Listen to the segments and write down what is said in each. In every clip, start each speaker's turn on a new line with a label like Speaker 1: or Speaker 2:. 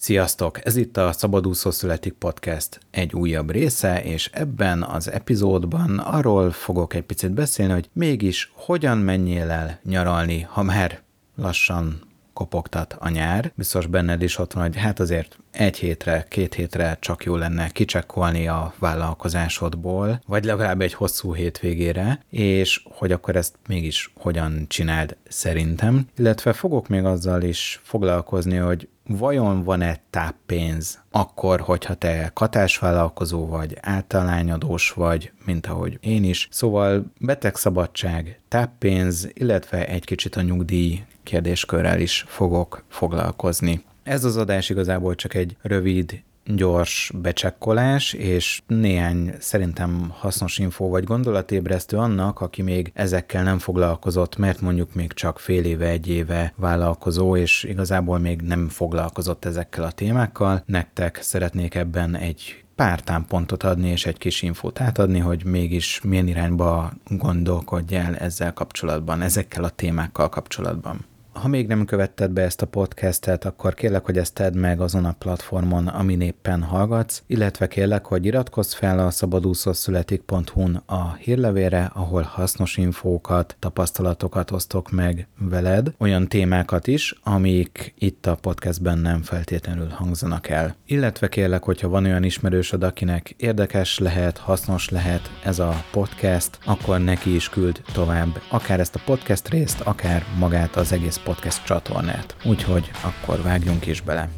Speaker 1: Sziasztok! Ez itt a Szabadúszó Születik Podcast egy újabb része, és ebben az epizódban arról fogok egy picit beszélni, hogy mégis hogyan menjél el nyaralni, ha már lassan kopogtat a nyár. Biztos benned is ott van, hogy hát azért egy hétre, két hétre csak jó lenne kicsekkolni a vállalkozásodból, vagy legalább egy hosszú hétvégére, és hogy akkor ezt mégis hogyan csináld szerintem. Illetve fogok még azzal is foglalkozni, hogy vajon van-e táppénz akkor, hogyha te katásvállalkozó vagy, általányadós vagy, mint ahogy én is. Szóval betegszabadság, táppénz, illetve egy kicsit a nyugdíj kérdéskörrel is fogok foglalkozni. Ez az adás igazából csak egy rövid gyors becsekkolás, és néhány szerintem hasznos info vagy gondolatébresztő annak, aki még ezekkel nem foglalkozott, mert mondjuk még csak fél éve, egy éve vállalkozó, és igazából még nem foglalkozott ezekkel a témákkal. Nektek szeretnék ebben egy pár támpontot adni és egy kis infót átadni, hogy mégis milyen irányba gondolkodjál ezzel kapcsolatban, ezekkel a témákkal kapcsolatban. Ha még nem követted be ezt a podcastet, akkor kérlek, hogy ezt tedd meg azon a platformon, amin éppen hallgatsz, illetve kérlek, hogy iratkozz fel a szabadúszószületik.hu-n a hírlevére, ahol hasznos infókat, tapasztalatokat osztok meg veled, olyan témákat is, amik itt a podcastben nem feltétlenül hangzanak el. Illetve kérlek, hogyha van olyan ismerősöd, akinek érdekes lehet, hasznos lehet ez a podcast, akkor neki is küld tovább akár ezt a podcast részt, akár magát az egész podcast csatornát. Úgyhogy akkor vágjunk is bele.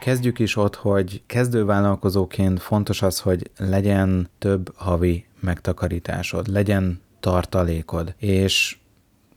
Speaker 1: Kezdjük is ott, hogy kezdővállalkozóként fontos az, hogy legyen több havi megtakarításod, legyen tartalékod, és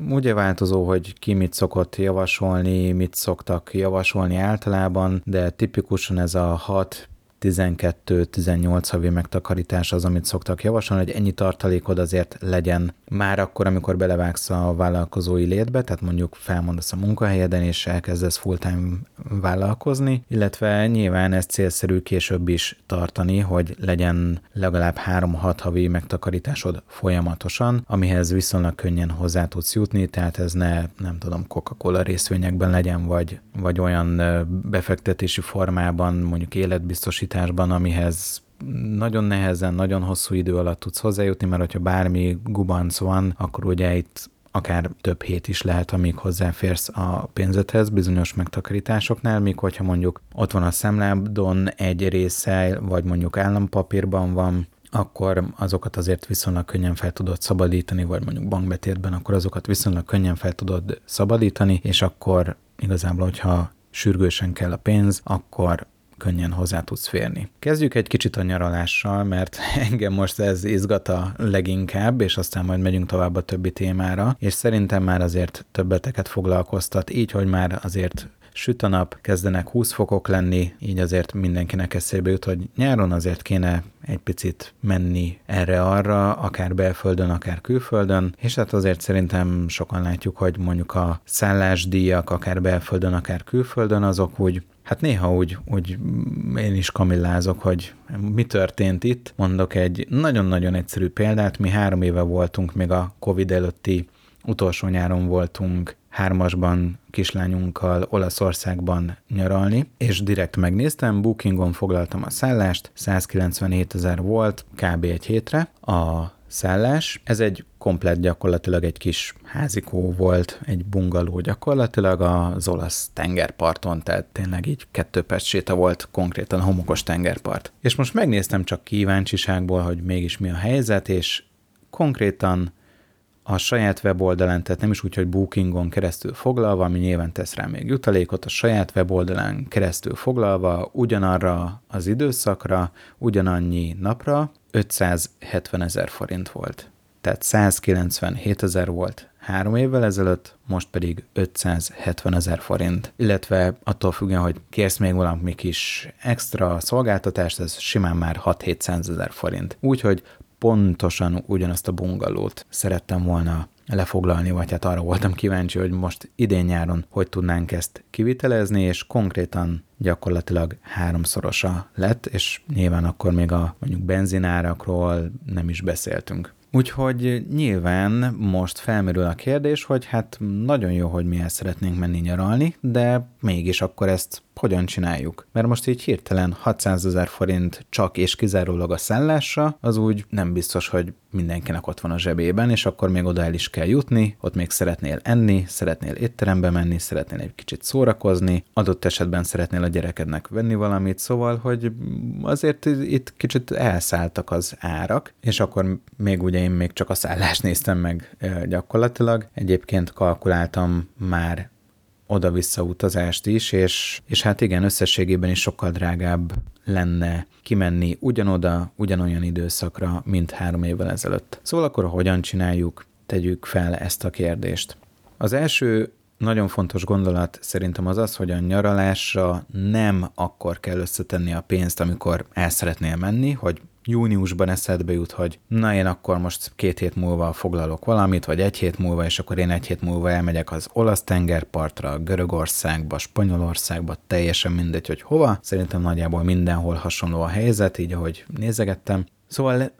Speaker 1: ugye változó, hogy ki mit szokott javasolni, mit szoktak javasolni általában, de tipikusan ez a 6 12-18 havi megtakarítás az, amit szoktak javasolni, hogy ennyi tartalékod azért legyen már akkor, amikor belevágsz a vállalkozói létbe, tehát mondjuk felmondasz a munkahelyeden, és elkezdesz full-time vállalkozni, illetve nyilván ez célszerű később is tartani, hogy legyen legalább 3-6 havi megtakarításod folyamatosan, amihez viszonylag könnyen hozzá tudsz jutni, tehát ez ne, nem tudom, Coca-Cola részvényekben legyen, vagy, vagy olyan befektetési formában, mondjuk életbiztosításban, amihez nagyon nehezen, nagyon hosszú idő alatt tudsz hozzájutni, mert hogyha bármi gubanc van, akkor ugye itt akár több hét is lehet, amíg hozzáférsz a pénzedhez bizonyos megtakarításoknál, míg hogyha mondjuk ott van a szemládon egy része, vagy mondjuk állampapírban van, akkor azokat azért viszonylag könnyen fel tudod szabadítani, vagy mondjuk bankbetétben, akkor azokat viszonylag könnyen fel tudod szabadítani, és akkor igazából, hogyha sürgősen kell a pénz, akkor könnyen hozzá tudsz férni. Kezdjük egy kicsit a nyaralással, mert engem most ez izgat a leginkább, és aztán majd megyünk tovább a többi témára, és szerintem már azért többeteket foglalkoztat, így, hogy már azért süt a nap, kezdenek 20 fokok lenni, így azért mindenkinek eszébe jut, hogy nyáron azért kéne egy picit menni erre-arra, akár belföldön, akár külföldön, és hát azért szerintem sokan látjuk, hogy mondjuk a szállásdíjak, akár belföldön, akár külföldön, azok úgy Hát néha úgy, úgy én is kamillázok, hogy mi történt itt. Mondok egy nagyon-nagyon egyszerű példát. Mi három éve voltunk, még a Covid előtti utolsó nyáron voltunk hármasban kislányunkkal Olaszországban nyaralni, és direkt megnéztem, Bookingon foglaltam a szállást, 197 ezer volt kb. egy hétre. A szállás. Ez egy komplet gyakorlatilag egy kis házikó volt, egy bungaló gyakorlatilag az olasz tengerparton, tehát tényleg így kettő perc séta volt konkrétan homokos tengerpart. És most megnéztem csak kíváncsiságból, hogy mégis mi a helyzet, és konkrétan a saját weboldalán, tehát nem is úgy, hogy Bookingon keresztül foglalva, ami nyilván tesz rá még jutalékot, a saját weboldalán keresztül foglalva, ugyanarra az időszakra, ugyanannyi napra 570 ezer forint volt. Tehát 197 ezer volt három évvel ezelőtt, most pedig 570 ezer forint. Illetve attól függően, hogy kérsz még valami kis extra szolgáltatást, ez simán már 6-700 ezer forint. Úgyhogy pontosan ugyanazt a bungalót szerettem volna lefoglalni, vagy hát arra voltam kíváncsi, hogy most idén-nyáron hogy tudnánk ezt kivitelezni, és konkrétan gyakorlatilag háromszorosa lett, és nyilván akkor még a mondjuk benzinárakról nem is beszéltünk. Úgyhogy nyilván most felmerül a kérdés, hogy hát nagyon jó, hogy mi el szeretnénk menni nyaralni, de mégis akkor ezt hogyan csináljuk. Mert most így hirtelen 600 ezer forint csak és kizárólag a szállásra, az úgy nem biztos, hogy mindenkinek ott van a zsebében, és akkor még oda el is kell jutni, ott még szeretnél enni, szeretnél étterembe menni, szeretnél egy kicsit szórakozni, adott esetben szeretnél a gyerekednek venni valamit, szóval, hogy azért itt kicsit elszálltak az árak, és akkor még ugye én még csak a szállást néztem meg gyakorlatilag. Egyébként kalkuláltam már oda-vissza utazást is, és, és hát igen, összességében is sokkal drágább lenne kimenni ugyanoda, ugyanolyan időszakra, mint három évvel ezelőtt. Szóval akkor hogyan csináljuk? Tegyük fel ezt a kérdést. Az első nagyon fontos gondolat szerintem az az, hogy a nyaralásra nem akkor kell összetenni a pénzt, amikor el szeretnél menni, hogy júniusban eszedbe jut, hogy na én akkor most két hét múlva foglalok valamit, vagy egy hét múlva, és akkor én egy hét múlva elmegyek az olasz tengerpartra, Görögországba, Spanyolországba, teljesen mindegy, hogy hova. Szerintem nagyjából mindenhol hasonló a helyzet, így ahogy nézegettem. Szóval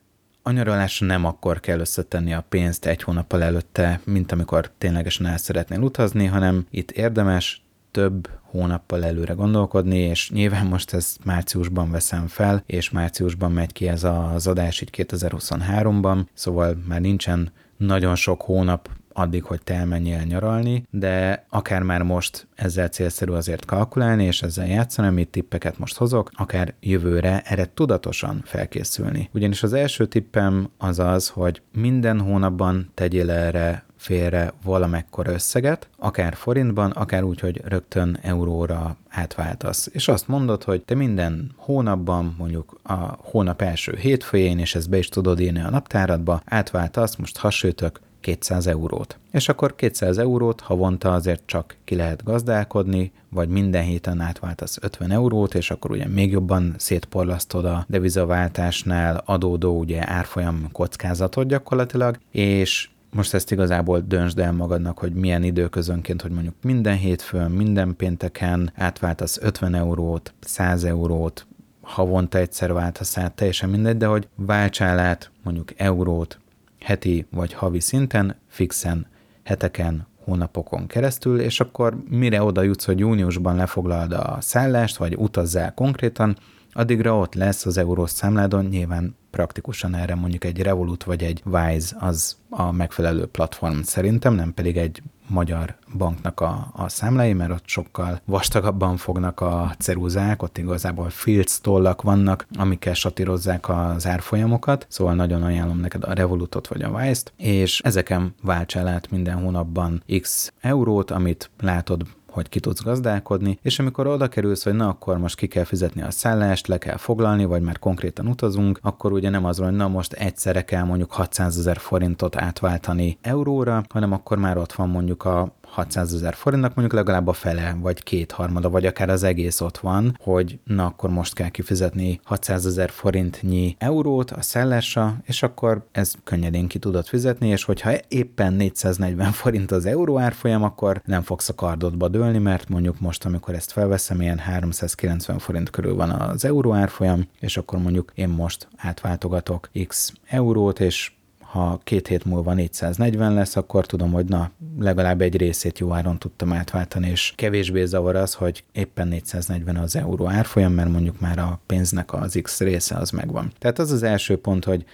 Speaker 1: a nyaralásra nem akkor kell összetenni a pénzt egy hónappal előtte, mint amikor ténylegesen el szeretnél utazni, hanem itt érdemes több hónappal előre gondolkodni, és nyilván most ezt márciusban veszem fel, és márciusban megy ki ez az adás így 2023-ban, szóval már nincsen nagyon sok hónap addig, hogy te elmenjél nyaralni, de akár már most ezzel célszerű azért kalkulálni, és ezzel játszani, amit tippeket most hozok, akár jövőre erre tudatosan felkészülni. Ugyanis az első tippem az az, hogy minden hónapban tegyél erre félre valamekkora összeget, akár forintban, akár úgy, hogy rögtön euróra átváltasz. És azt mondod, hogy te minden hónapban, mondjuk a hónap első hétfőjén, és ezt be is tudod írni a naptáradba, átváltasz, most hasonlítök, 200 eurót. És akkor 200 eurót havonta azért csak ki lehet gazdálkodni, vagy minden héten átváltasz 50 eurót, és akkor ugye még jobban szétporlasztod a devizaváltásnál adódó ugye árfolyam kockázatot gyakorlatilag, és most ezt igazából döntsd el magadnak, hogy milyen időközönként, hogy mondjuk minden hétfőn, minden pénteken átváltasz 50 eurót, 100 eurót, havonta egyszer váltasz át, teljesen mindegy, de hogy váltsál át mondjuk eurót heti vagy havi szinten, fixen, heteken, hónapokon keresztül, és akkor mire oda jutsz, hogy júniusban lefoglald a szállást, vagy utazzál konkrétan, addigra ott lesz az eurós számládon, nyilván praktikusan erre mondjuk egy Revolut vagy egy Wise az a megfelelő platform szerintem, nem pedig egy magyar banknak a, a számlái, mert ott sokkal vastagabban fognak a ceruzák, ott igazából filc tollak vannak, amikkel satírozzák az árfolyamokat, szóval nagyon ajánlom neked a Revolutot vagy a Wise-t, és ezeken váltsál át minden hónapban x eurót, amit látod hogy ki tudsz gazdálkodni, és amikor oda kerülsz, hogy na akkor most ki kell fizetni a szállást, le kell foglalni, vagy már konkrétan utazunk, akkor ugye nem az van, hogy na most egyszerre kell mondjuk 600 ezer forintot átváltani euróra, hanem akkor már ott van mondjuk a 600 ezer forintnak mondjuk legalább a fele, vagy kétharmada, vagy akár az egész ott van, hogy na akkor most kell kifizetni 600 ezer forintnyi eurót a szállásra, és akkor ez könnyedén ki tudod fizetni, és hogyha éppen 440 forint az euró árfolyam, akkor nem fogsz a kardodba dőlni, mert mondjuk most, amikor ezt felveszem, ilyen 390 forint körül van az euró árfolyam, és akkor mondjuk én most átváltogatok x eurót, és ha két hét múlva 440 lesz, akkor tudom, hogy na, legalább egy részét jó áron tudtam átváltani, és kevésbé zavar az, hogy éppen 440 az euró árfolyam, mert mondjuk már a pénznek az X része az megvan. Tehát az az első pont, hogy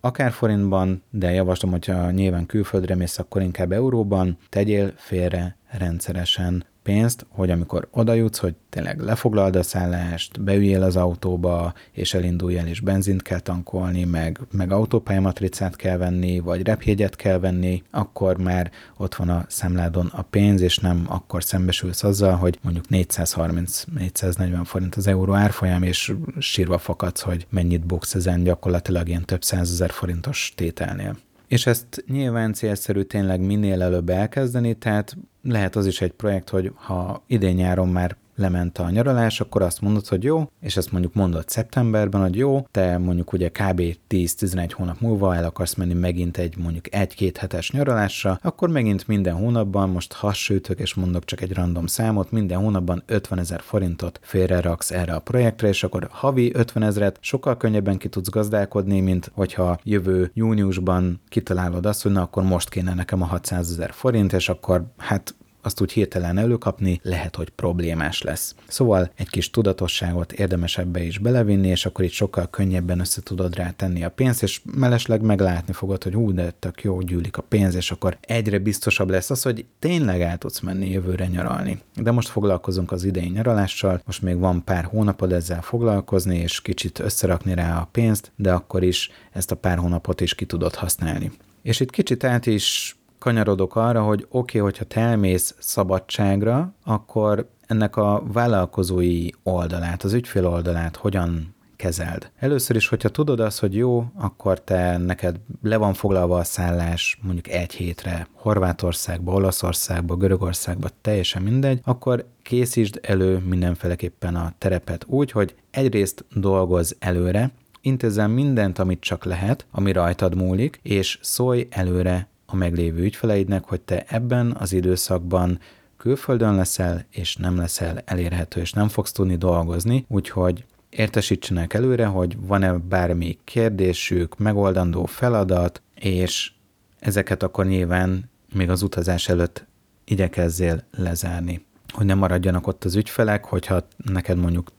Speaker 1: akár forintban, de javaslom, hogyha nyilván külföldre mész, akkor inkább euróban, tegyél félre rendszeresen pénzt, hogy amikor oda jutsz, hogy tényleg lefoglald a szállást, beüljél az autóba, és elindulj el, és benzint kell tankolni, meg, meg autópályamatricát kell venni, vagy repjegyet kell venni, akkor már ott van a számládon a pénz, és nem akkor szembesülsz azzal, hogy mondjuk 430-440 forint az euró árfolyam, és sírva fakadsz, hogy mennyit buksz ezen gyakorlatilag ilyen több százezer forintos tételnél. És ezt nyilván célszerű tényleg minél előbb elkezdeni, tehát lehet az is egy projekt, hogy ha idén nyáron már lement a nyaralás, akkor azt mondod, hogy jó, és ezt mondjuk mondod szeptemberben, hogy jó, te mondjuk ugye kb. 10-11 hónap múlva el akarsz menni megint egy mondjuk egy-két hetes nyaralásra, akkor megint minden hónapban, most hassütök és mondok csak egy random számot, minden hónapban 50 ezer forintot félre raksz erre a projektre, és akkor havi 50 ezeret sokkal könnyebben ki tudsz gazdálkodni, mint hogyha jövő júniusban kitalálod azt, hogy na akkor most kéne nekem a 600 ezer forint, és akkor hát azt úgy hirtelen előkapni lehet, hogy problémás lesz. Szóval egy kis tudatosságot érdemes ebbe is belevinni, és akkor itt sokkal könnyebben össze tudod rá tenni a pénzt, és mellesleg meglátni fogod, hogy hú, de tök jó gyűlik a pénz, és akkor egyre biztosabb lesz az, hogy tényleg el tudsz menni jövőre nyaralni. De most foglalkozunk az idei nyaralással, most még van pár hónapod ezzel foglalkozni, és kicsit összerakni rá a pénzt, de akkor is ezt a pár hónapot is ki tudod használni. És itt kicsit át is kanyarodok arra, hogy oké, okay, hogyha te elmész szabadságra, akkor ennek a vállalkozói oldalát, az ügyfél oldalát hogyan kezeld. Először is, hogyha tudod azt, hogy jó, akkor te neked le van foglalva a szállás mondjuk egy hétre Horvátországba, Olaszországba, Görögországba, teljesen mindegy, akkor készítsd elő mindenféleképpen a terepet úgy, hogy egyrészt dolgoz előre, intézzen mindent, amit csak lehet, ami rajtad múlik, és szólj előre a meglévő ügyfeleidnek, hogy te ebben az időszakban külföldön leszel, és nem leszel elérhető, és nem fogsz tudni dolgozni, úgyhogy értesítsenek előre, hogy van-e bármi kérdésük, megoldandó feladat, és ezeket akkor nyilván még az utazás előtt igyekezzél lezárni. Hogy ne maradjanak ott az ügyfelek, hogyha neked mondjuk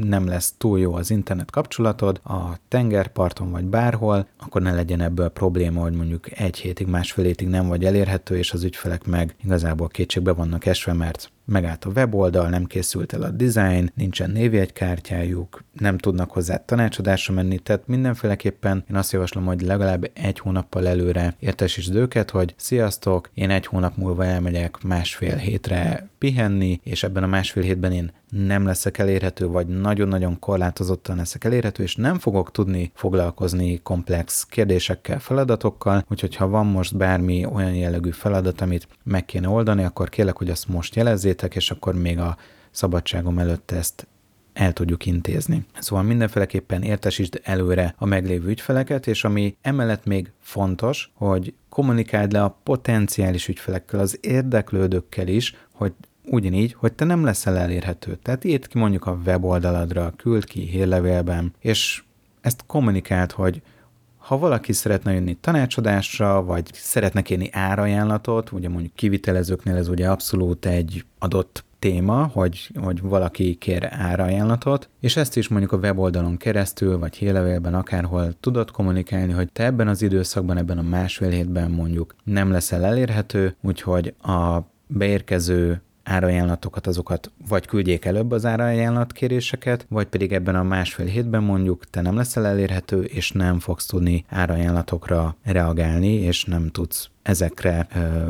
Speaker 1: nem lesz túl jó az internet kapcsolatod a tengerparton vagy bárhol, akkor ne legyen ebből probléma, hogy mondjuk egy hétig, másfél hétig nem vagy elérhető, és az ügyfelek meg igazából kétségbe vannak esve, mert megállt a weboldal, nem készült el a design, nincsen névjegykártyájuk, nem tudnak hozzá tanácsadásra menni, tehát mindenféleképpen én azt javaslom, hogy legalább egy hónappal előre értesítsd őket, hogy sziasztok, én egy hónap múlva elmegyek másfél hétre pihenni, és ebben a másfél hétben én nem leszek elérhető, vagy nagyon-nagyon korlátozottan leszek elérhető, és nem fogok tudni foglalkozni komplex kérdésekkel, feladatokkal, úgyhogy ha van most bármi olyan jellegű feladat, amit meg kéne oldani, akkor kérlek, hogy azt most jelezzétek, és akkor még a szabadságom előtt ezt el tudjuk intézni. Szóval mindenféleképpen értesítsd előre a meglévő ügyfeleket, és ami emellett még fontos, hogy kommunikáld le a potenciális ügyfelekkel, az érdeklődőkkel is, hogy ugyanígy, hogy te nem leszel elérhető. Tehát írd ki mondjuk a weboldaladra, küld ki hírlevélben, és ezt kommunikált, hogy ha valaki szeretne jönni tanácsadásra, vagy szeretne kérni árajánlatot, ugye mondjuk kivitelezőknél ez ugye abszolút egy adott téma, hogy, hogy valaki kér árajánlatot, és ezt is mondjuk a weboldalon keresztül, vagy hírlevélben akárhol tudod kommunikálni, hogy te ebben az időszakban, ebben a másfél hétben mondjuk nem leszel elérhető, úgyhogy a beérkező árajánlatokat, azokat vagy küldjék előbb az árajánlatkéréseket, vagy pedig ebben a másfél hétben mondjuk te nem leszel elérhető, és nem fogsz tudni árajánlatokra reagálni, és nem tudsz ezekre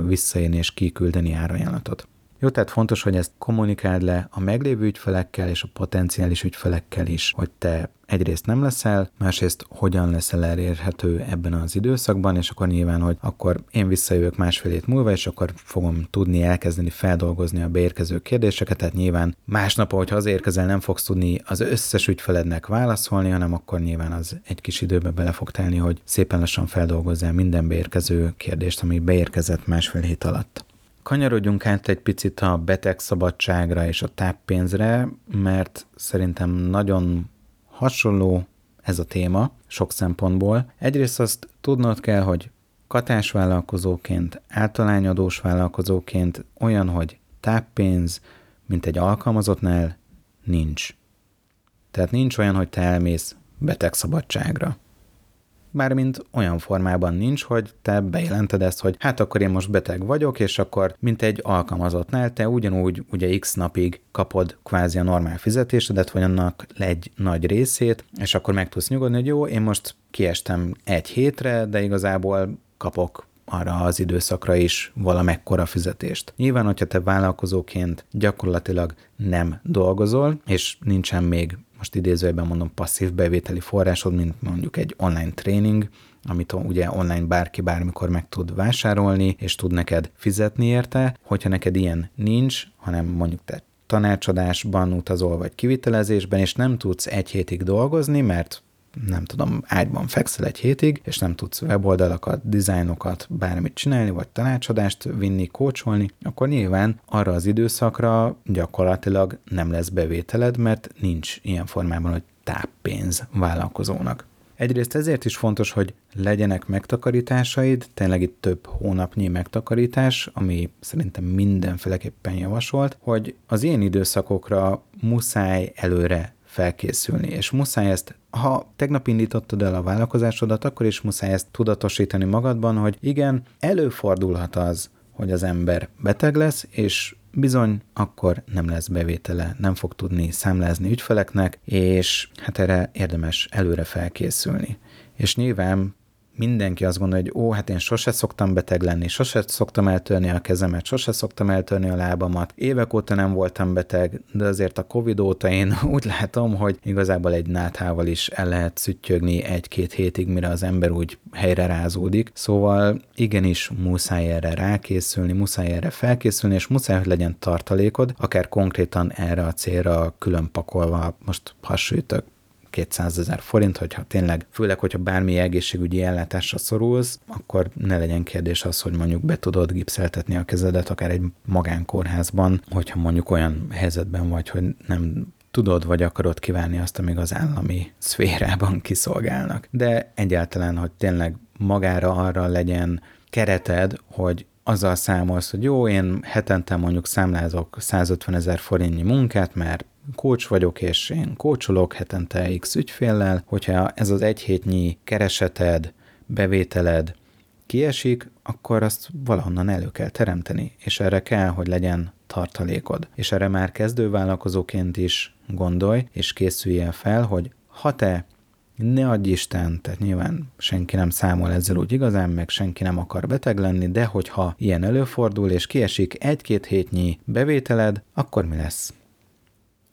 Speaker 1: visszaérni és kiküldeni árajánlatot. Jó, tehát fontos, hogy ezt kommunikáld le a meglévő ügyfelekkel és a potenciális ügyfelekkel is, hogy te egyrészt nem leszel, másrészt hogyan leszel elérhető ebben az időszakban, és akkor nyilván, hogy akkor én visszajövök másfél hét múlva, és akkor fogom tudni elkezdeni feldolgozni a beérkező kérdéseket, tehát nyilván másnap, az érkezel, nem fogsz tudni az összes ügyfelednek válaszolni, hanem akkor nyilván az egy kis időbe bele fog telni, hogy szépen lassan feldolgozzál minden beérkező kérdést, ami beérkezett másfél hét alatt. Kanyarodjunk át egy picit a betegszabadságra és a táppénzre, mert szerintem nagyon hasonló ez a téma sok szempontból. Egyrészt azt tudnod kell, hogy katásvállalkozóként, általányadós vállalkozóként olyan, hogy táppénz, mint egy alkalmazottnál nincs. Tehát nincs olyan, hogy te elmész betegszabadságra mármint olyan formában nincs, hogy te bejelented ezt, hogy hát akkor én most beteg vagyok, és akkor mint egy alkalmazottnál te ugyanúgy ugye x napig kapod kvázi a normál fizetésedet, vagy annak egy nagy részét, és akkor meg tudsz nyugodni, hogy jó, én most kiestem egy hétre, de igazából kapok arra az időszakra is valamekkora fizetést. Nyilván, hogyha te vállalkozóként gyakorlatilag nem dolgozol, és nincsen még most idézőjelben mondom passzív bevételi forrásod, mint mondjuk egy online tréning, amit ugye online bárki bármikor meg tud vásárolni, és tud neked fizetni érte. Hogyha neked ilyen nincs, hanem mondjuk te tanácsadásban utazol, vagy kivitelezésben, és nem tudsz egy hétig dolgozni, mert nem tudom, ágyban fekszel egy hétig, és nem tudsz weboldalakat, dizájnokat, bármit csinálni, vagy tanácsadást vinni, kócsolni, akkor nyilván arra az időszakra gyakorlatilag nem lesz bevételed, mert nincs ilyen formában, hogy táppénz vállalkozónak. Egyrészt ezért is fontos, hogy legyenek megtakarításaid, tényleg itt több hónapnyi megtakarítás, ami szerintem mindenféleképpen javasolt, hogy az ilyen időszakokra muszáj előre felkészülni, és muszáj ezt, ha tegnap indítottad el a vállalkozásodat, akkor is muszáj ezt tudatosítani magadban, hogy igen, előfordulhat az, hogy az ember beteg lesz, és bizony akkor nem lesz bevétele, nem fog tudni számlázni ügyfeleknek, és hát erre érdemes előre felkészülni. És nyilván mindenki azt gondolja, hogy ó, hát én sose szoktam beteg lenni, sose szoktam eltörni a kezemet, sose szoktam eltörni a lábamat. Évek óta nem voltam beteg, de azért a Covid óta én úgy látom, hogy igazából egy náthával is el lehet szüttyögni egy-két hétig, mire az ember úgy helyre rázódik. Szóval igenis muszáj erre rákészülni, muszáj erre felkészülni, és muszáj, hogy legyen tartalékod, akár konkrétan erre a célra külön pakolva, most hasonlítok 200 ezer forint, hogyha tényleg, főleg, hogyha bármi egészségügyi ellátásra szorulsz, akkor ne legyen kérdés az, hogy mondjuk be tudod gipszeltetni a kezedet akár egy magánkórházban, hogyha mondjuk olyan helyzetben vagy, hogy nem tudod vagy akarod kívánni azt, amíg az állami szférában kiszolgálnak. De egyáltalán, hogy tényleg magára arra legyen kereted, hogy azzal számolsz, hogy jó, én hetente mondjuk számlázok 150 ezer forintnyi munkát, mert kócs vagyok, és én kócsolok hetente X ügyféllel, hogyha ez az egy hétnyi kereseted, bevételed kiesik, akkor azt valahonnan elő kell teremteni, és erre kell, hogy legyen tartalékod. És erre már kezdővállalkozóként is gondolj, és készüljél fel, hogy ha te ne adj Isten, tehát nyilván senki nem számol ezzel úgy igazán, meg senki nem akar beteg lenni, de hogyha ilyen előfordul, és kiesik egy-két hétnyi bevételed, akkor mi lesz?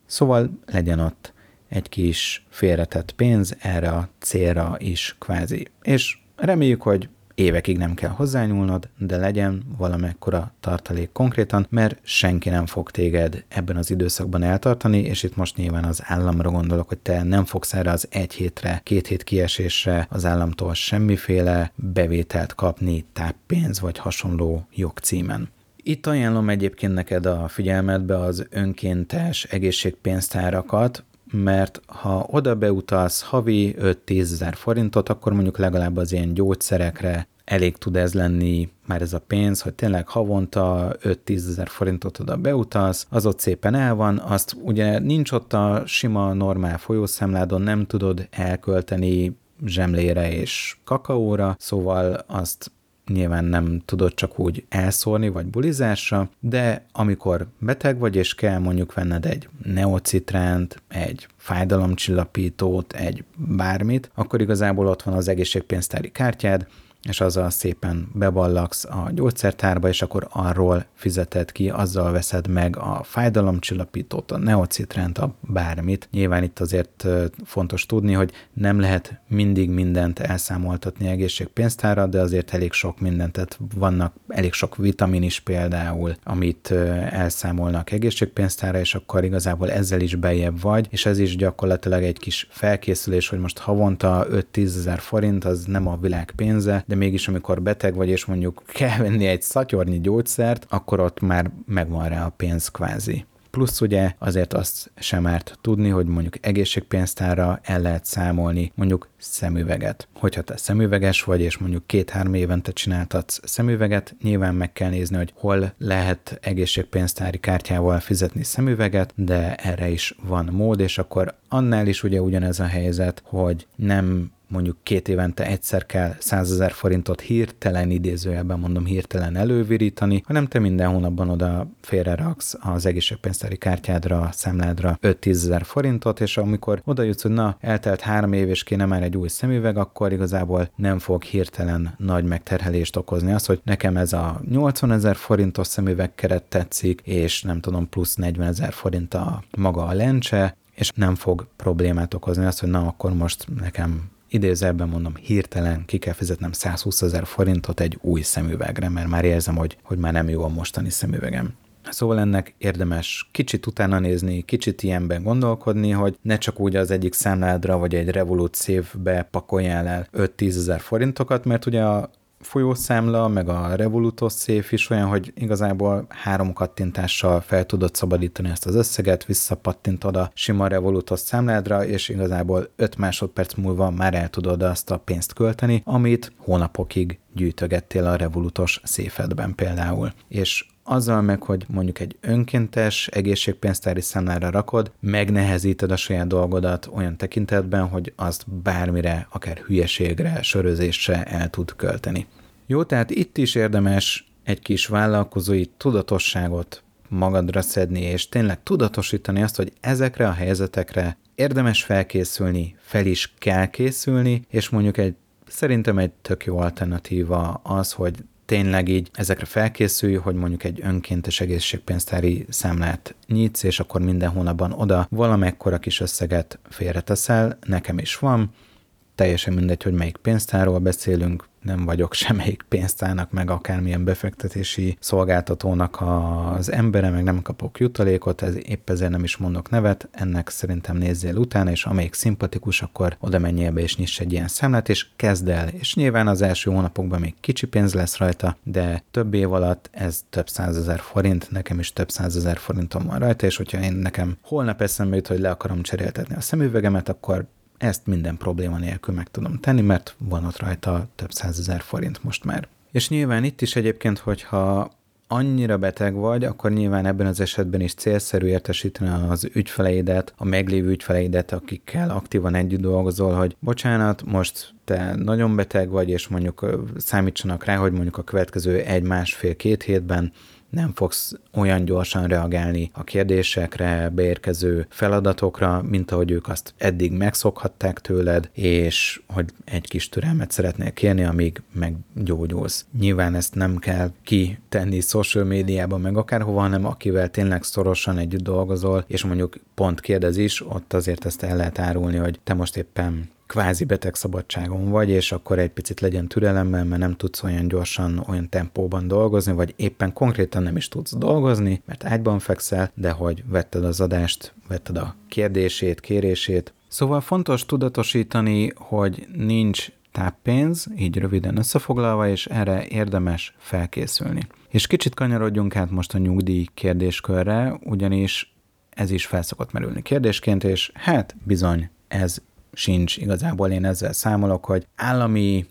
Speaker 1: Szóval legyen ott egy kis félretett pénz erre a célra is kvázi. És reméljük, hogy évekig nem kell hozzányúlnod, de legyen valamekkora tartalék konkrétan, mert senki nem fog téged ebben az időszakban eltartani, és itt most nyilván az államra gondolok, hogy te nem fogsz erre az egy hétre, két hét kiesésre az államtól semmiféle bevételt kapni, táppénz vagy hasonló jogcímen. Itt ajánlom egyébként neked a figyelmetbe az önkéntes egészségpénztárakat, mert ha oda beutalsz havi 5-10 ezer forintot, akkor mondjuk legalább az ilyen gyógyszerekre elég tud ez lenni már ez a pénz, hogy tényleg havonta 5-10 ezer forintot oda beutalsz, az ott szépen el van, azt ugye nincs ott a sima normál folyószámládon, nem tudod elkölteni zsemlére és kakaóra, szóval azt nyilván nem tudod csak úgy elszórni vagy bulizásra, de amikor beteg vagy és kell mondjuk venned egy neocitránt, egy fájdalomcsillapítót, egy bármit, akkor igazából ott van az egészségpénztári kártyád, és azzal szépen beballagsz a gyógyszertárba, és akkor arról fizeted ki, azzal veszed meg a fájdalomcsillapítót, a neocitránt, a bármit. Nyilván itt azért fontos tudni, hogy nem lehet mindig mindent elszámoltatni egészségpénztára, de azért elég sok mindent, tehát vannak elég sok vitamin is például, amit elszámolnak egészségpénztára, és akkor igazából ezzel is bejebb vagy, és ez is gyakorlatilag egy kis felkészülés, hogy most havonta 5-10 ezer forint, az nem a világ pénze, de mégis amikor beteg vagy, és mondjuk kell venni egy szatyornyi gyógyszert, akkor ott már megvan rá a pénz kvázi. Plusz ugye azért azt sem árt tudni, hogy mondjuk egészségpénztára el lehet számolni mondjuk szemüveget. Hogyha te szemüveges vagy, és mondjuk két-három évente csináltatsz szemüveget, nyilván meg kell nézni, hogy hol lehet egészségpénztári kártyával fizetni szemüveget, de erre is van mód, és akkor annál is ugye ugyanez a helyzet, hogy nem mondjuk két évente egyszer kell 100 ezer forintot hirtelen idézőjelben mondom hirtelen elővirítani, hanem te minden hónapban oda félreraksz az egészségpénztári kártyádra, számládra 5-10 ezer forintot, és amikor oda jutsz, hogy na, eltelt három év, és kéne már egy új szemüveg, akkor igazából nem fog hirtelen nagy megterhelést okozni. Az, hogy nekem ez a 80 ezer forintos szemüveg keret tetszik, és nem tudom, plusz 40 ezer forint a maga a lencse, és nem fog problémát okozni az, hogy na, akkor most nekem idézőben mondom, hirtelen ki kell fizetnem 120 ezer forintot egy új szemüvegre, mert már érzem, hogy, hogy már nem jó a mostani szemüvegem. Szóval ennek érdemes kicsit utána nézni, kicsit ilyenben gondolkodni, hogy ne csak úgy az egyik számládra vagy egy Revolut szévbe pakoljál el 5-10 ezer forintokat, mert ugye a folyószámla, meg a Revolutos széf is olyan, hogy igazából három kattintással fel tudod szabadítani ezt az összeget, visszapattintod a sima Revolutos számládra, és igazából 5 másodperc múlva már el tudod azt a pénzt költeni, amit hónapokig gyűjtögettél a Revolutos széfedben például. És azzal meg, hogy mondjuk egy önkéntes egészségpénztári számlára rakod, megnehezíted a saját dolgodat olyan tekintetben, hogy azt bármire, akár hülyeségre, sörözésre el tud költeni. Jó, tehát itt is érdemes egy kis vállalkozói tudatosságot magadra szedni, és tényleg tudatosítani azt, hogy ezekre a helyzetekre érdemes felkészülni, fel is kell készülni, és mondjuk egy szerintem egy tök jó alternatíva az, hogy tényleg így ezekre felkészülj, hogy mondjuk egy önkéntes egészségpénztári számlát nyitsz, és akkor minden hónapban oda valamekkora kis összeget félreteszel, nekem is van, teljesen mindegy, hogy melyik pénztárról beszélünk, nem vagyok semmelyik pénztárnak, meg akármilyen befektetési szolgáltatónak az embere, meg nem kapok jutalékot, ez épp ezért nem is mondok nevet, ennek szerintem nézzél utána, és amelyik szimpatikus, akkor oda menjél be és nyiss egy ilyen számlát, és kezd el. És nyilván az első hónapokban még kicsi pénz lesz rajta, de több év alatt ez több százezer forint, nekem is több százezer forintom van rajta, és hogyha én nekem holnap eszembe jut, hogy le akarom cseréltetni a szemüvegemet, akkor ezt minden probléma nélkül meg tudom tenni, mert van ott rajta több százezer forint most már. És nyilván itt is egyébként, hogyha annyira beteg vagy, akkor nyilván ebben az esetben is célszerű értesíteni az ügyfeleidet, a meglévő ügyfeleidet, akikkel aktívan együtt dolgozol, hogy bocsánat, most te nagyon beteg vagy, és mondjuk számítsanak rá, hogy mondjuk a következő egy, másfél, két hétben nem fogsz olyan gyorsan reagálni a kérdésekre, beérkező feladatokra, mint ahogy ők azt eddig megszokhatták tőled, és hogy egy kis türelmet szeretnél kérni, amíg meggyógyulsz. Nyilván ezt nem kell kitenni social médiában, meg akárhova, hanem akivel tényleg szorosan együtt dolgozol, és mondjuk pont kérdez is, ott azért ezt el lehet árulni, hogy te most éppen kvázi betegszabadságon vagy, és akkor egy picit legyen türelemmel, mert nem tudsz olyan gyorsan, olyan tempóban dolgozni, vagy éppen konkrétan nem is tudsz dolgozni, mert ágyban fekszel, de hogy vetted az adást, vetted a kérdését, kérését. Szóval fontos tudatosítani, hogy nincs táppénz, így röviden összefoglalva, és erre érdemes felkészülni. És kicsit kanyarodjunk át most a nyugdíj kérdéskörre, ugyanis ez is felszokott merülni kérdésként, és hát bizony, ez sincs igazából, én ezzel számolok, hogy állami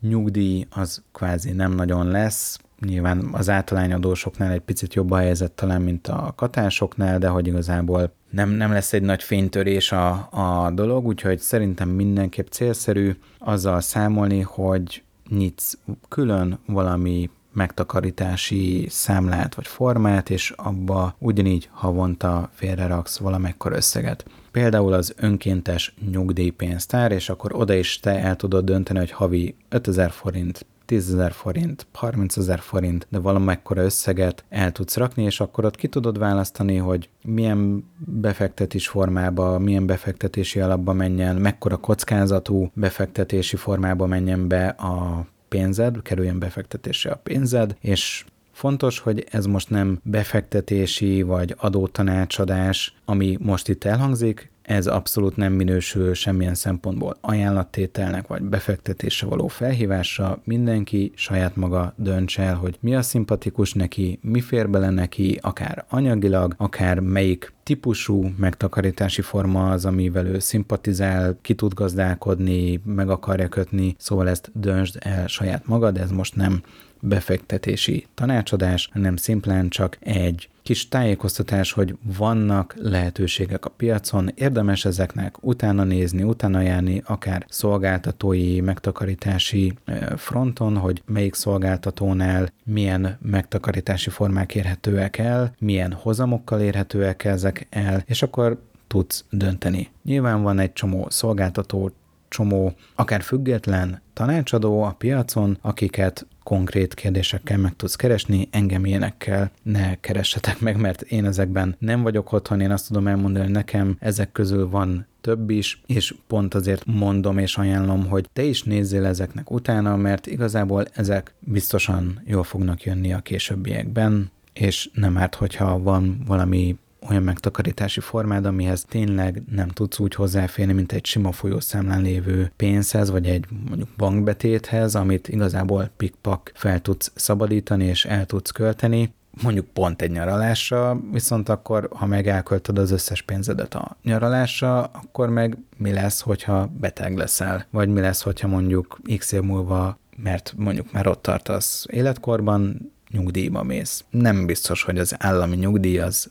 Speaker 1: nyugdíj az kvázi nem nagyon lesz, nyilván az általányadósoknál egy picit jobb a helyzet talán, mint a katásoknál, de hogy igazából nem, nem lesz egy nagy fénytörés a, a dolog, úgyhogy szerintem mindenképp célszerű azzal számolni, hogy nyitsz külön valami megtakarítási számlát vagy formát, és abba ugyanígy havonta félreraksz valamekkor összeget. Például az önkéntes nyugdíjpénztár, és akkor oda is te el tudod dönteni, hogy havi 5000 forint, 10 ezer forint, 30 ezer forint, de valamekkora összeget el tudsz rakni, és akkor ott ki tudod választani, hogy milyen befektetés formába, milyen befektetési alapba menjen, mekkora kockázatú befektetési formába menjen be a pénzed, kerüljön befektetésre a pénzed, és Fontos, hogy ez most nem befektetési vagy adótanácsadás, ami most itt elhangzik, ez abszolút nem minősül semmilyen szempontból ajánlattételnek vagy befektetésre való felhívásra. Mindenki saját maga dönts el, hogy mi a szimpatikus neki, mi fér bele neki, akár anyagilag, akár melyik típusú megtakarítási forma az, amivel ő szimpatizál, ki tud gazdálkodni, meg akarja kötni, szóval ezt döntsd el saját magad, ez most nem befektetési tanácsadás, hanem szimplán csak egy kis tájékoztatás, hogy vannak lehetőségek a piacon, érdemes ezeknek utána nézni, utána járni, akár szolgáltatói, megtakarítási fronton, hogy melyik szolgáltatónál milyen megtakarítási formák érhetőek el, milyen hozamokkal érhetőek ezek el, és akkor tudsz dönteni. Nyilván van egy csomó szolgáltató, csomó akár független tanácsadó a piacon, akiket konkrét kérdésekkel meg tudsz keresni, engem ilyenekkel ne keressetek meg, mert én ezekben nem vagyok otthon, én azt tudom elmondani, hogy nekem ezek közül van több is, és pont azért mondom és ajánlom, hogy te is nézzél ezeknek utána, mert igazából ezek biztosan jól fognak jönni a későbbiekben, és nem árt, hogyha van valami olyan megtakarítási formád, amihez tényleg nem tudsz úgy hozzáférni, mint egy sima folyószámlán lévő pénzhez, vagy egy mondjuk bankbetéthez, amit igazából pikpak fel tudsz szabadítani és el tudsz költeni, mondjuk pont egy nyaralásra, viszont akkor, ha meg elköltöd az összes pénzedet a nyaralásra, akkor meg mi lesz, hogyha beteg leszel? Vagy mi lesz, hogyha mondjuk x év múlva, mert mondjuk már ott tartasz életkorban, nyugdíjba mész. Nem biztos, hogy az állami nyugdíj az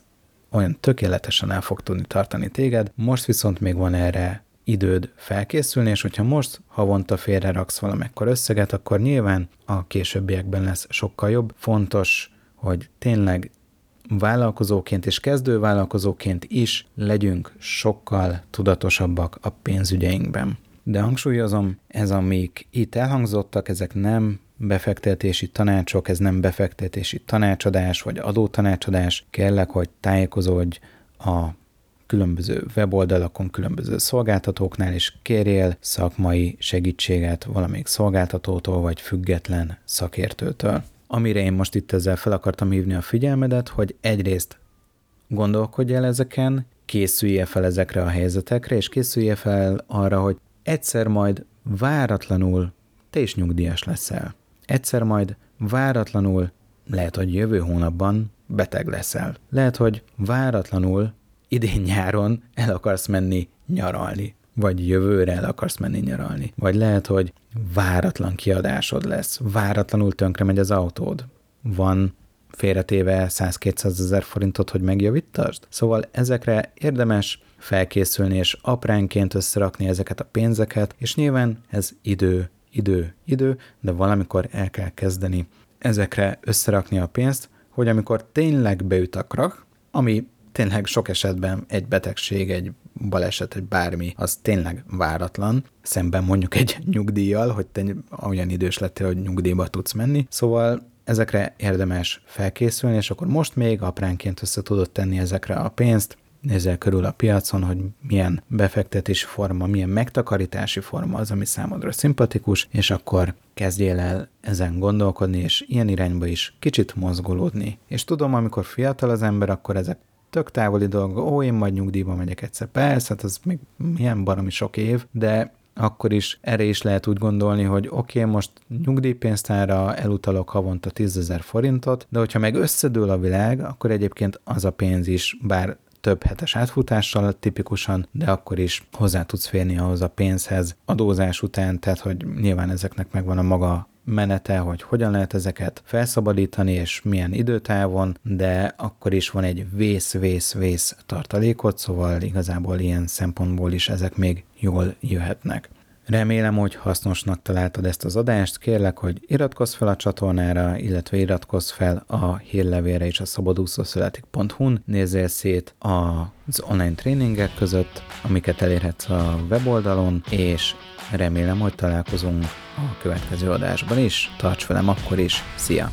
Speaker 1: olyan tökéletesen el fog tudni tartani téged, most viszont még van erre időd felkészülni, és hogyha most havonta félre raksz valamekkor összeget, akkor nyilván a későbbiekben lesz sokkal jobb. Fontos, hogy tényleg vállalkozóként és kezdő vállalkozóként is legyünk sokkal tudatosabbak a pénzügyeinkben. De hangsúlyozom, ez amik itt elhangzottak, ezek nem befektetési tanácsok, ez nem befektetési tanácsadás vagy adótanácsadás, kellek, hogy tájékozódj a különböző weboldalakon, különböző szolgáltatóknál, és kérjél szakmai segítséget valamelyik szolgáltatótól vagy független szakértőtől. Amire én most itt ezzel fel akartam hívni a figyelmedet, hogy egyrészt gondolkodj el ezeken, készülje fel ezekre a helyzetekre, és készülje fel arra, hogy egyszer majd váratlanul te is nyugdíjas leszel egyszer majd váratlanul, lehet, hogy jövő hónapban beteg leszel. Lehet, hogy váratlanul idén nyáron el akarsz menni nyaralni, vagy jövőre el akarsz menni nyaralni. Vagy lehet, hogy váratlan kiadásod lesz, váratlanul tönkre megy az autód. Van félretéve 100-200 ezer forintot, hogy megjavítasd? Szóval ezekre érdemes felkészülni és apránként összerakni ezeket a pénzeket, és nyilván ez idő idő, idő, de valamikor el kell kezdeni ezekre összerakni a pénzt, hogy amikor tényleg beüt a krak, ami tényleg sok esetben egy betegség, egy baleset, egy bármi, az tényleg váratlan, szemben mondjuk egy nyugdíjjal, hogy te olyan idős lettél, hogy nyugdíjba tudsz menni. Szóval ezekre érdemes felkészülni, és akkor most még apránként össze tudod tenni ezekre a pénzt, nézel körül a piacon, hogy milyen befektetési forma, milyen megtakarítási forma az, ami számodra szimpatikus, és akkor kezdjél el ezen gondolkodni, és ilyen irányba is kicsit mozgolódni. És tudom, amikor fiatal az ember, akkor ezek tök távoli dolgok, ó, én majd nyugdíjba megyek egyszer. Persze, hát az még milyen baromi sok év, de akkor is erre is lehet úgy gondolni, hogy oké, okay, most nyugdíjpénztára elutalok havonta 10 ezer forintot, de hogyha meg összedől a világ, akkor egyébként az a pénz is, bár több hetes átfutással tipikusan, de akkor is hozzá tudsz férni ahhoz a pénzhez adózás után, tehát hogy nyilván ezeknek megvan a maga menete, hogy hogyan lehet ezeket felszabadítani, és milyen időtávon, de akkor is van egy vész-vész-vész tartalékot, szóval igazából ilyen szempontból is ezek még jól jöhetnek. Remélem, hogy hasznosnak találtad ezt az adást. Kérlek, hogy iratkozz fel a csatornára, illetve iratkozz fel a hírlevélre is a szabadúszószületik.hu-n. Nézzél szét az online tréningek között, amiket elérhetsz a weboldalon, és remélem, hogy találkozunk a következő adásban is. Tarts velem akkor is. Szia!